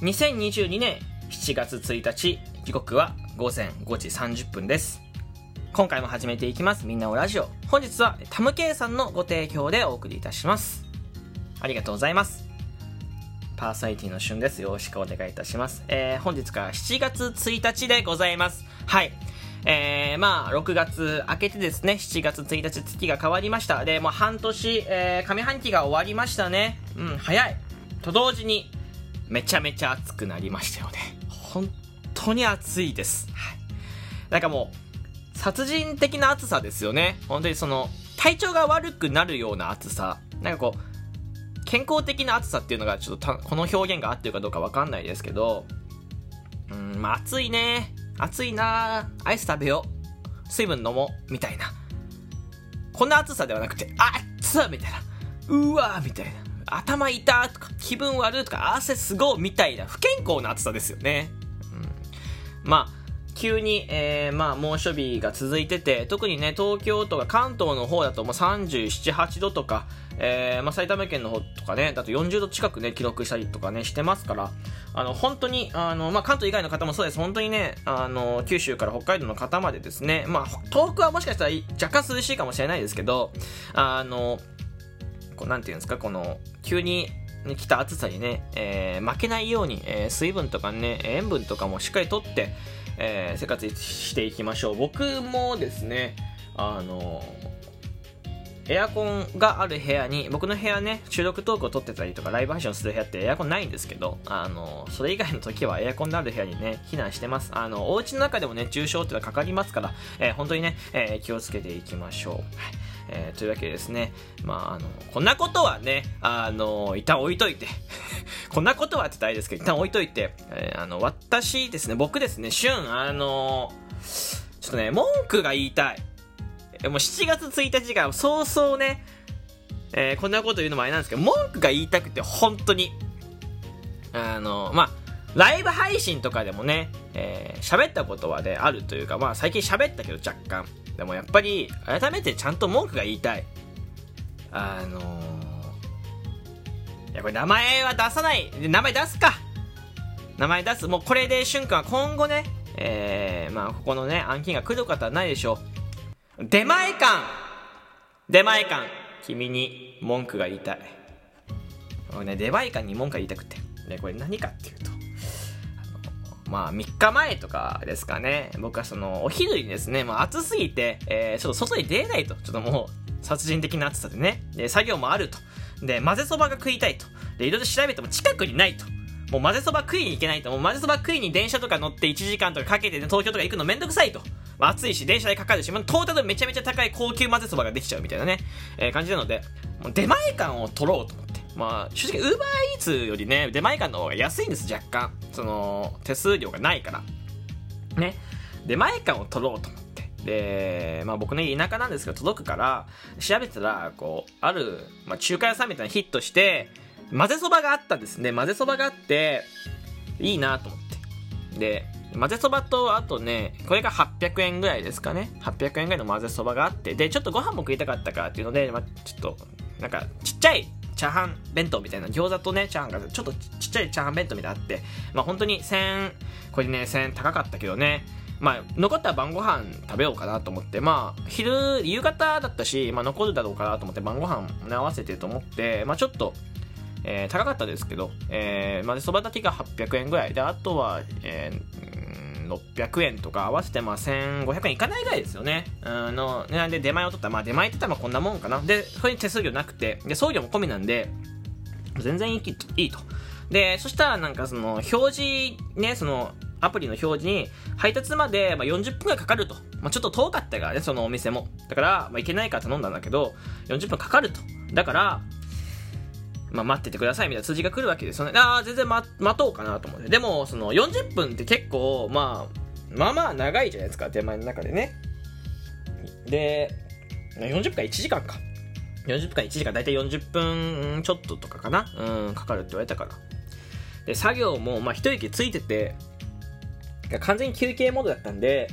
2022年7月1日時刻は午前5時30分です。今回も始めていきます。みんなおラジオ。本日はタムケイさんのご提供でお送りいたします。ありがとうございます。パーソナリティの旬です。よろしくお願いいたします。えー、本日から7月1日でございます。はい。えー、まあ、6月明けてですね、7月1日月が変わりました。で、もう半年、えー、上半期が終わりましたね。うん、早い。と同時に、めちゃめちゃ暑くなりましたよね。本当に暑いです。はい。なんかもう、殺人的な暑さですよね。本当にその、体調が悪くなるような暑さ。なんかこう、健康的な暑さっていうのが、ちょっとこの表現が合ってるかどうかわかんないですけど、うん、まあ暑いね。暑いなアイス食べよう。水分飲もう。みたいな。こんな暑さではなくて、あっつみたいな。うわみたいな。頭痛とか気分悪いとか汗すごいみたいな不健康な暑さですよね。うん、まあ急に、えー、まあ、猛暑日が続いてて、特にね、東京とか関東の方だともう37、8度とか、えー、まあ、埼玉県の方とかね、だと40度近くね、記録したりとかね、してますから、あの、本当に、あの、まあ、関東以外の方もそうです。本当にね、あの、九州から北海道の方までですね、まあ、東北はもしかしたら若干涼しいかもしれないですけど、あの、こう、なんていうんですか、この、急に来た暑さにね、えー、負けないように、えー、水分とかね、塩分とかもしっかりとって、えー、生活していきましょう。僕もですね、あのエアコンがある部屋に、僕の部屋ね、収録トークを撮ってたりとか、ライブ配信をする部屋ってエアコンないんですけど、あの、それ以外の時は エアコンのある部屋にね、避難してます。あの、お家の中でも熱中症ってのはかかりますから、えー、本当にね、えー、気をつけていきましょう。はいえー、というわけでですね、まあ、あの、こんなことはね、あの、一旦置いといて こんなことはって言ったらあれですけど、一旦置いといて、えー、あの、私ですね、僕ですね、旬、あの、ちょっとね、文句が言いたい。もう7月1日から早々ね、えー、こんなこと言うのもあれなんですけど、文句が言いたくて、本当に。あの、まあ、ライブ配信とかでもね、えー、喋ったことはね、あるというか、まあ最近喋ったけど若干。でもやっぱり、改めてちゃんと文句が言いたい。あのー、いや、これ名前は出さない。名前出すか。名前出す。もうこれで瞬間は今後ね、えー、まあここのね、案件が来る方はないでしょう。出前館出前館君に文句が言いたい。俺ね、出前館に文句が言いたくて。ね、これ何かっていうと、まあ3日前とかですかね、僕はそのお昼にですね、もう暑すぎて、えー、ちょっと外に出れないと。ちょっともう殺人的な暑さでね。で、作業もあると。で、混ぜそばが食いたいと。で、いろいろ調べても近くにないと。もう混ぜそば食いに行けないと。もう混ぜそば食いに電車とか乗って1時間とかかけて、ね、東京とか行くのめんどくさいと。まあ、暑いし、電車でかかるし、まあ、トータルめちゃめちゃ高い高級混ぜそばができちゃうみたいなね、えー、感じなので、もう出前感を取ろうと思って。まあ、正直、ウーバーイーツよりね、出前館の方が安いんです、若干。その、手数料がないから。ね。出前館を取ろうと思って。で、まあ僕ね、田舎なんですけど、届くから、調べたら、こう、ある、まあ中華屋さんみたいなヒットして、混ぜそばがあったんですね。混ぜそばがあって、いいなと思って。で、混ぜそばと、あとね、これが800円ぐらいですかね。800円ぐらいの混ぜそばがあって、で、ちょっとご飯も食いたかったからっていうので、まあ、ちょっと、なんか、ちっちゃいチャーハン弁当みたいな、餃子とね、チャーハンがちょっとちっちゃいチャーハン弁当みたいなあって、まあ本当に1000、これね、1000高かったけどね、まあ、残ったら晩ご飯食べようかなと思って、まあ、昼、夕方だったし、まあ、残るだろうかなと思って晩ご飯ね、合わせてと思って、まあ、ちょっと、えー、高かったですけど、えー、まあ、そばだけが800円ぐらいで、あとは、えー、600円とか合わせてまあ1500円いかないぐらいですよね。うんの、なんで出前を取ったら、まあ出前って言ったらこんなもんかな。で、それに手数料なくて、で、送料も込みなんで、全然いいいいと。で、そしたらなんかその表示、ね、そのアプリの表示に配達までま40分くらいかかると。まあ、ちょっと遠かったからね、そのお店も。だから、まあ、行けないから頼んだんだけど、40分かかると。だから、まあ、待っててくださいみたいな通知が来るわけですよね。ああ、全然待待とうかなと思って。でも、その40分って結構、まあ、まあまあ長いじゃないですか、手前の中でね。で、40分か1時間か。40分か1時間、だいたい40分ちょっととかかな。うん、かかるって言われたから。で、作業も、まあ、一息ついてて、完全に休憩モードだったんで、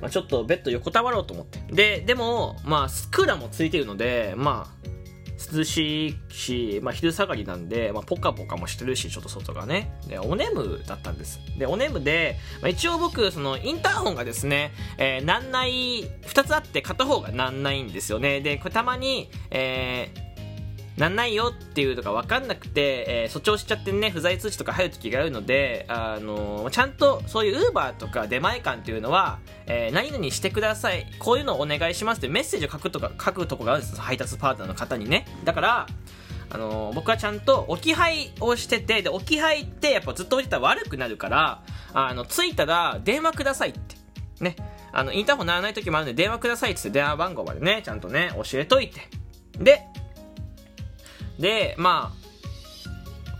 まあ、ちょっとベッド横たわろうと思って。で、でも、まあ、スクーラーもついてるので、まあ、涼しいし、まあ、昼下がりなんで、まあ、ポカポカもしてるし、ちょっと外がね。で、おねむだったんです。で、おねむで、まあ、一応僕、その、インターホンがですね、えー、なんない、二つあって片方がなんないんですよね。で、これたまに、えー、なんないよっていうのが分かんなくて、えー、誇張しちゃってね、不在通知とか入る時があるので、あのー、ちゃんとそういう Uber とか出前館っていうのは、えー、何々してください、こういうのをお願いしますってメッセージを書くとか、書くとこがあるんです配達パートナーの方にね。だから、あのー、僕はちゃんと置き配をしてて、で、置き配ってやっぱずっと置いてたら悪くなるから、あの、着いたら電話くださいって。ね。あの、インターホン鳴らない時もあるんで電話くださいって電話番号までね、ちゃんとね、教えといて。で、で、まあ、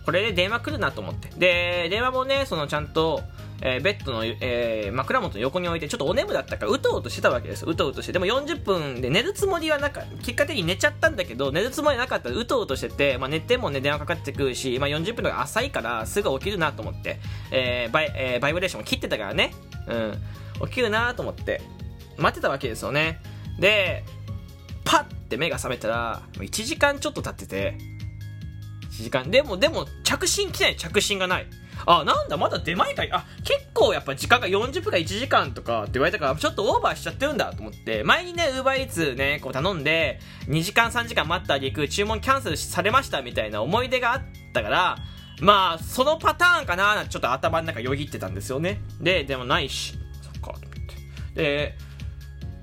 これで電話来るなと思って。で、電話もね、そのちゃんと、えー、ベッドの、えー、枕元の横に置いて、ちょっとお眠だったから、うとうとしてたわけです。うとうとして。でも40分で寝るつもりはなか結果的に寝ちゃったんだけど、寝るつもりなかったらうとうとしてて、まあ、寝てもね、電話かかってくるし、まあ、40分とか浅いから、すぐ起きるなと思って、えー、バイ、えー、バイブレーションも切ってたからね。うん。起きるなと思って、待ってたわけですよね。で、パッて目が覚めたら、1時間ちょっと経ってて、1時間。でも、でも、着信来ない、着信がない。あ、なんだ、まだ出前会。あ、結構やっぱ時間が40分か1時間とかって言われたから、ちょっとオーバーしちゃってるんだと思って、前にね、ウーバーイーツね、こう頼んで、2時間3時間待ったあげく、注文キャンセルされましたみたいな思い出があったから、まあ、そのパターンかなちょっと頭の中よぎってたんですよね。で、でもないし、そっか、と思って。で、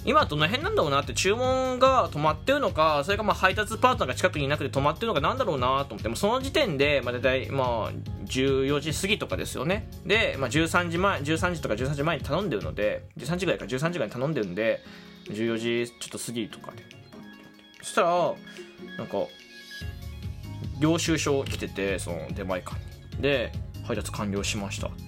今どの辺なんだろうなって注文が止まってるのか、それかまあ配達パートナーが近くにいなくて止まってるのかなんだろうなと思って、もその時点で、まあ大体まあ14時過ぎとかですよね。で、まあ13時前、13時とか13時前に頼んでるので、13時ぐらいか13時ぐらいに頼んでるんで、14時ちょっと過ぎとかで。そしたら、なんか、領収書来てて、その出前館に。で、配達完了しましたって。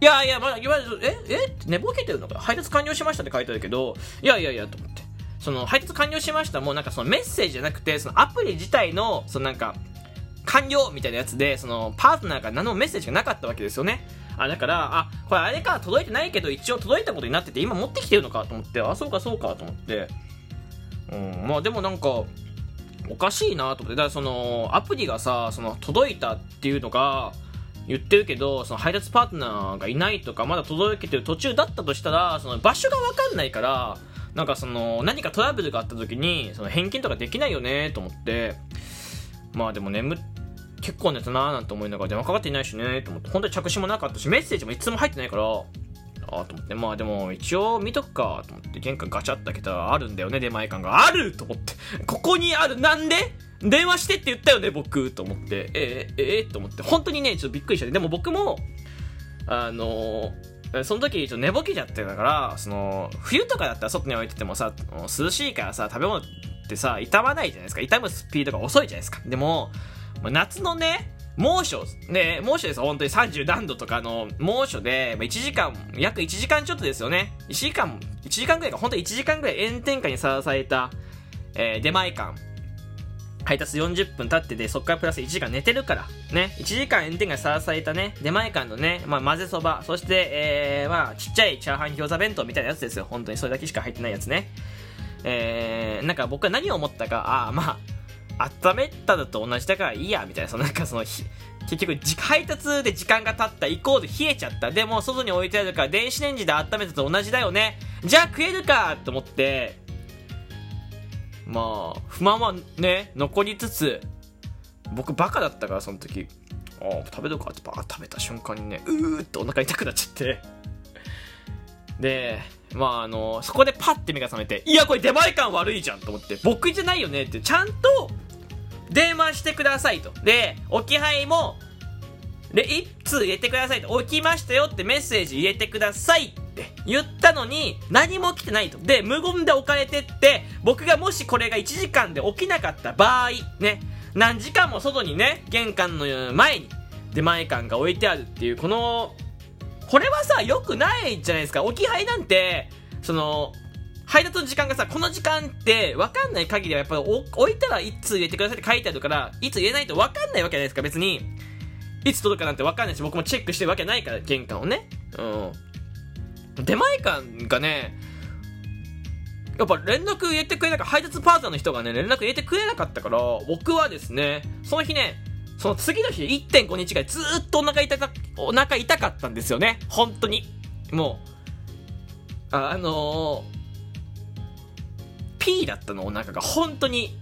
いやいや、まだ、いわゆる、ええ寝ぼけてるのか？配達完了しましたって書いてあるけど、いやいやいや、と思って。その、配達完了しましたもうなんかそのメッセージじゃなくて、そのアプリ自体の、そのなんか、完了みたいなやつで、その、パートナーから何のメッセージがなかったわけですよね。あ、だから、あ、これあれか、届いてないけど、一応届いたことになってて、今持ってきてるのかと思って、あ、そうかそうかと思って。うん、まあでもなんか、おかしいなと思って。だからその、アプリがさ、その、届いたっていうのが、言ってるけど、その配達パートナーがいないとか、まだ届けてる途中だったとしたら、その場所が分かんないから、なんかその、何かトラブルがあった時に、その返金とかできないよねと思って、まあでも眠、結構寝たなーなんて思いながら電話かかっていないしねと思って、本当に着信もなかったし、メッセージもいつも入ってないから、ああと思って、まあでも一応見とくかと思って玄関ガチャって開けたらあるんだよね、出前館が。あると思って。ここにあるなんで？電話してって言ったよね、僕と思って。えー、えー、と思って。本当にね、ちょっとびっくりした。でも僕も、あのー、その時ちょっと寝ぼけちゃってたから、その、冬とかだったら外に置いててもさ、涼しいからさ、食べ物ってさ、傷まないじゃないですか。傷むスピードが遅いじゃないですか。でも、夏のね、猛暑、ね、猛暑です本当に30何度とかの猛暑で、1時間、約1時間ちょっとですよね。1時間、1時間ぐらいか、本当に1時間ぐらい炎天下にさらされた、えー、出前館。配達40分経ってで、そっからプラス1時間寝てるから、ね、1時間炎天下にさらされたね、出前館のね、まあ、混ぜそば、そして、えー、まあ、ちっちゃいチャーハン餃子弁当みたいなやつですよ。本当にそれだけしか入ってないやつね。えー、なんか僕は何を思ったか、ああ、まあ、温めたのと同じだからいいや、みたいな、そのなんかその、結局、配達で時間が経ったイコール冷えちゃった。でも、外に置いてあるから、電子レンジで温めたと同じだよね。じゃあ食えるかと思って、まあ、不満はね、残りつつ、僕バカだったから、その時。ああ、食べるかってバー食べた瞬間にね、うーってお腹痛くなっちゃって。で、まああの、そこでパッて目が覚めて、いや、これ出前感悪いじゃんと思って、僕じゃないよねって、ちゃんと電話してくださいと。で、置き配も、で、一通入れてくださいと。置きましたよってメッセージ入れてくださいって言ったのに、何も来てないと。で、無言で置かれてって、僕がもしこれが1時間で起きなかった場合、ね、何時間も外にね、玄関の前に出前館が置いてあるっていう、この、これはさ、良くないじゃないですか。置き配なんて、その、配達の時間がさ、この時間って分かんない限りはやっぱり置いたらいつ入れてくださいって書いてあるから、いつ入れないと分かんないわけじゃないですか、別に。いつ届くかなんて分かんないし、僕もチェックしてるわけないから、玄関をね。うん。出前館がね、やっぱ連絡入れてくれなかった、配達パートナーの人がね、連絡入れてくれなかったから、僕はですね、その日ね、その次の日1.5日ぐらいずっとお腹痛か、お腹痛かったんですよね。本当に。もう、あのー、P だったの、お腹が。本当に。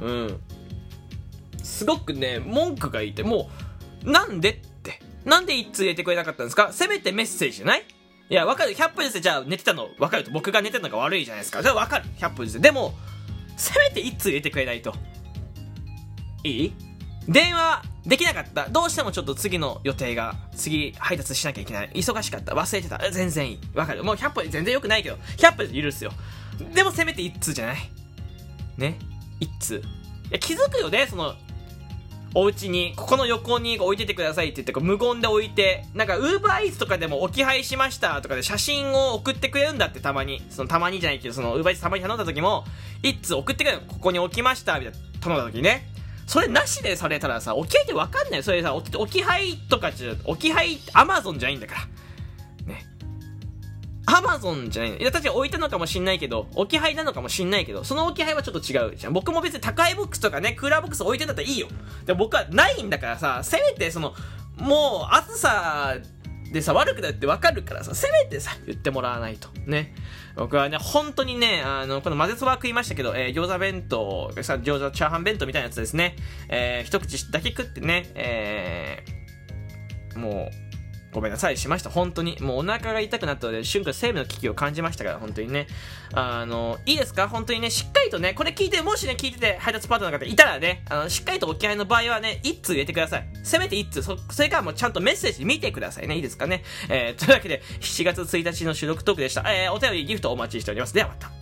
うん。すごくね、文句がいて、もう、なんでって。なんで一通入れてくれなかったんですか？せめてメッセージじゃない？いや、わかる。100分ですじゃあ寝てたの分かると。僕が寝てたのが悪いじゃないですか。じゃあわかる。100分ですでも、せめて一通入れてくれないと。いい？電話できなかった。どうしてもちょっと次の予定が、次配達しなきゃいけない。忙しかった。忘れてた。全然いい。わかる。もう100分全然良くないけど、100分で許すよ。でもせめて一通じゃない？ね？一通。いや、気づくよね、その、お家に、ここの横に置いててくださいって言って、無言で置いて、なんか、ウーバーイーツとかでも置き配しましたとかで写真を送ってくれるんだってたまに。そのたまにじゃないけど、そのウーバーイーツたまに頼んだ時も、一通送ってくれるここに置きましたみたいな頼んだ時にね。それなしでされたらさ、置き配ってわかんないそれさ、置き配とかじゃ、置き配、アマゾンじゃないんだから。アマゾンじゃないの。いや、確かに置いたのかもしんないけど、置き配なのかもしんないけど、その置き配はちょっと違うじゃん。僕も別に高いボックスとかね、クーラーボックス置いてんだったらいいよ。で僕はないんだからさ、せめてその、もう、暑さでさ、悪くなってわかるからさ、せめてさ、言ってもらわないと。ね。僕はね、本当にね、あの、この混ぜそば食いましたけど、えー、餃子弁当、さ、餃子チャーハン弁当みたいなやつですね。えー、一口だけ食ってね、えー、もう、ごめんなさいしました。本当に。もうお腹が痛くなったので、瞬間生命の危機を感じましたから、本当にね。あの、いいですか？本当にね、しっかりとね、これ聞いて、もしね、聞いてて配達パートナーの方いたらね、あの、しっかりと置き配の場合はね、一通入れてください。せめて一通、そ、それからもうちゃんとメッセージ見てくださいね。いいですかね？えー、というわけで、7月1日の収録トークでした。えー、お便り、ギフトお待ちしております。ではまた。